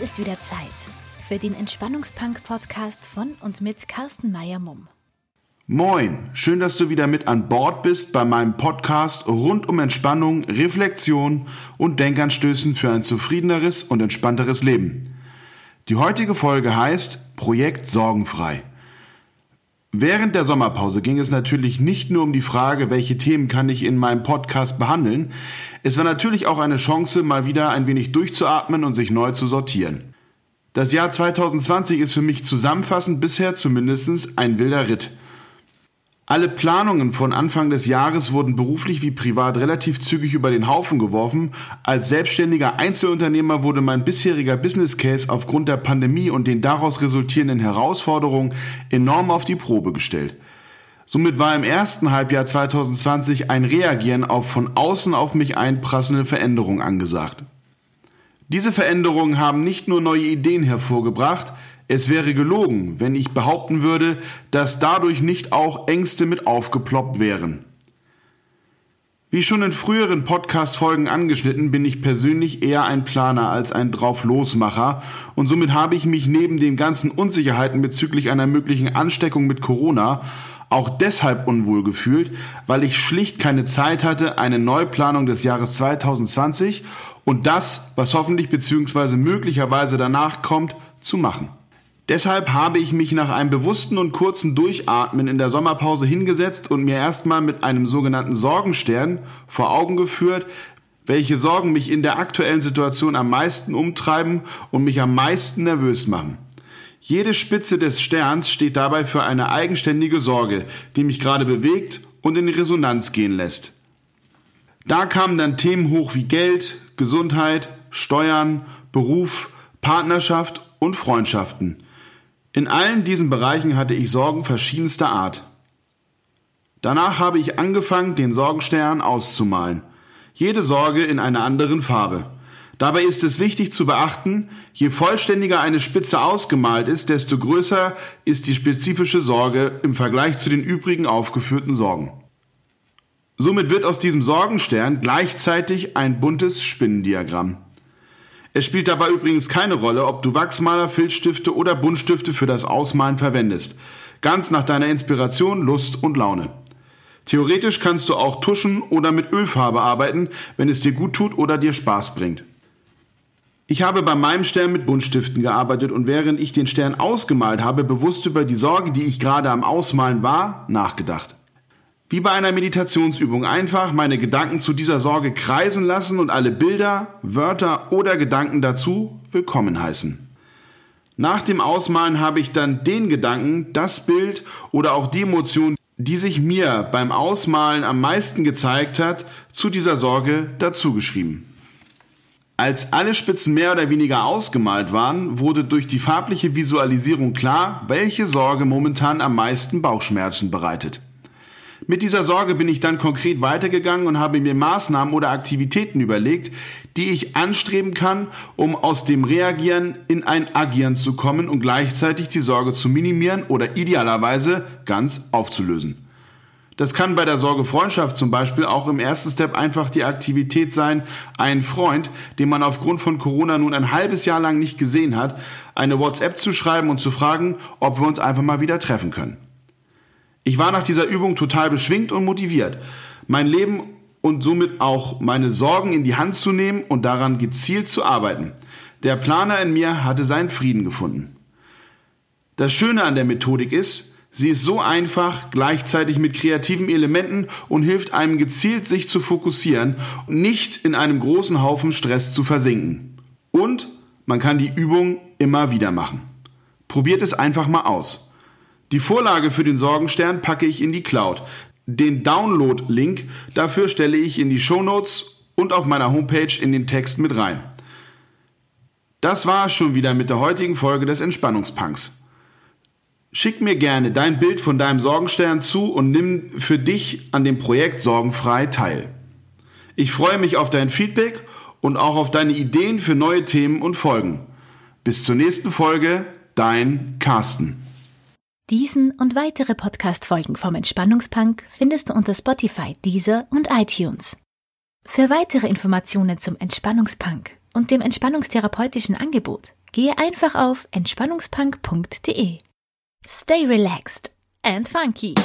ist wieder Zeit für den Entspannungspunk-Podcast von und mit Carsten Meyer-Mumm. Moin, schön, dass du wieder mit an Bord bist bei meinem Podcast rund um Entspannung, Reflexion und Denkanstößen für ein zufriedeneres und entspannteres Leben. Die heutige Folge heißt Projekt Sorgenfrei. Während der Sommerpause ging es natürlich nicht nur um die Frage, welche Themen kann ich in meinem Podcast behandeln. Es war natürlich auch eine Chance, mal wieder ein wenig durchzuatmen und sich neu zu sortieren. Das Jahr 2020 ist für mich zusammenfassend bisher zumindest ein wilder Ritt. Alle Planungen von Anfang des Jahres wurden beruflich wie privat relativ zügig über den Haufen geworfen. Als selbstständiger Einzelunternehmer wurde mein bisheriger Business Case aufgrund der Pandemie und den daraus resultierenden Herausforderungen enorm auf die Probe gestellt. Somit war im ersten Halbjahr 2020 ein Reagieren auf von außen auf mich einprassende Veränderungen angesagt. Diese Veränderungen haben nicht nur neue Ideen hervorgebracht, es wäre gelogen, wenn ich behaupten würde, dass dadurch nicht auch Ängste mit aufgeploppt wären. Wie schon in früheren Podcast-Folgen angeschnitten, bin ich persönlich eher ein Planer als ein Drauflosmacher und somit habe ich mich neben den ganzen Unsicherheiten bezüglich einer möglichen Ansteckung mit Corona auch deshalb unwohl gefühlt, weil ich schlicht keine Zeit hatte, eine Neuplanung des Jahres 2020 und das, was hoffentlich bzw. möglicherweise danach kommt, zu machen. Deshalb habe ich mich nach einem bewussten und kurzen Durchatmen in der Sommerpause hingesetzt und mir erstmal mit einem sogenannten Sorgenstern vor Augen geführt, welche Sorgen mich in der aktuellen Situation am meisten umtreiben und mich am meisten nervös machen. Jede Spitze des Sterns steht dabei für eine eigenständige Sorge, die mich gerade bewegt und in Resonanz gehen lässt. Da kamen dann Themen hoch wie Geld, Gesundheit, Steuern, Beruf, Partnerschaft und Freundschaften. In allen diesen Bereichen hatte ich Sorgen verschiedenster Art. Danach habe ich angefangen, den Sorgenstern auszumalen. Jede Sorge in einer anderen Farbe. Dabei ist es wichtig zu beachten, je vollständiger eine Spitze ausgemalt ist, desto größer ist die spezifische Sorge im Vergleich zu den übrigen aufgeführten Sorgen. Somit wird aus diesem Sorgenstern gleichzeitig ein buntes Spinnendiagramm. Es spielt dabei übrigens keine Rolle, ob du Wachsmaler, Filzstifte oder Buntstifte für das Ausmalen verwendest. Ganz nach deiner Inspiration, Lust und Laune. Theoretisch kannst du auch tuschen oder mit Ölfarbe arbeiten, wenn es dir gut tut oder dir Spaß bringt. Ich habe bei meinem Stern mit Buntstiften gearbeitet und während ich den Stern ausgemalt habe, bewusst über die Sorge, die ich gerade am Ausmalen war, nachgedacht. Wie bei einer Meditationsübung einfach meine Gedanken zu dieser Sorge kreisen lassen und alle Bilder, Wörter oder Gedanken dazu willkommen heißen. Nach dem Ausmalen habe ich dann den Gedanken, das Bild oder auch die Emotion, die sich mir beim Ausmalen am meisten gezeigt hat, zu dieser Sorge dazugeschrieben. Als alle Spitzen mehr oder weniger ausgemalt waren, wurde durch die farbliche Visualisierung klar, welche Sorge momentan am meisten Bauchschmerzen bereitet. Mit dieser Sorge bin ich dann konkret weitergegangen und habe mir Maßnahmen oder Aktivitäten überlegt, die ich anstreben kann, um aus dem Reagieren in ein Agieren zu kommen und gleichzeitig die Sorge zu minimieren oder idealerweise ganz aufzulösen. Das kann bei der Sorge Freundschaft zum Beispiel auch im ersten Step einfach die Aktivität sein, einen Freund, den man aufgrund von Corona nun ein halbes Jahr lang nicht gesehen hat, eine WhatsApp zu schreiben und zu fragen, ob wir uns einfach mal wieder treffen können. Ich war nach dieser Übung total beschwingt und motiviert, mein Leben und somit auch meine Sorgen in die Hand zu nehmen und daran gezielt zu arbeiten. Der Planer in mir hatte seinen Frieden gefunden. Das Schöne an der Methodik ist, sie ist so einfach, gleichzeitig mit kreativen Elementen und hilft einem gezielt sich zu fokussieren und nicht in einem großen Haufen Stress zu versinken. Und man kann die Übung immer wieder machen. Probiert es einfach mal aus. Die Vorlage für den Sorgenstern packe ich in die Cloud. Den Download-Link dafür stelle ich in die Show Notes und auf meiner Homepage in den Text mit rein. Das war schon wieder mit der heutigen Folge des Entspannungspunks. Schick mir gerne dein Bild von deinem Sorgenstern zu und nimm für dich an dem Projekt Sorgenfrei teil. Ich freue mich auf dein Feedback und auch auf deine Ideen für neue Themen und Folgen. Bis zur nächsten Folge, dein Carsten. Diesen und weitere Podcast-Folgen vom Entspannungspunk findest du unter Spotify, Deezer und iTunes. Für weitere Informationen zum Entspannungspunk und dem entspannungstherapeutischen Angebot Gehe einfach auf entspannungspunk.de. Stay relaxed and funky.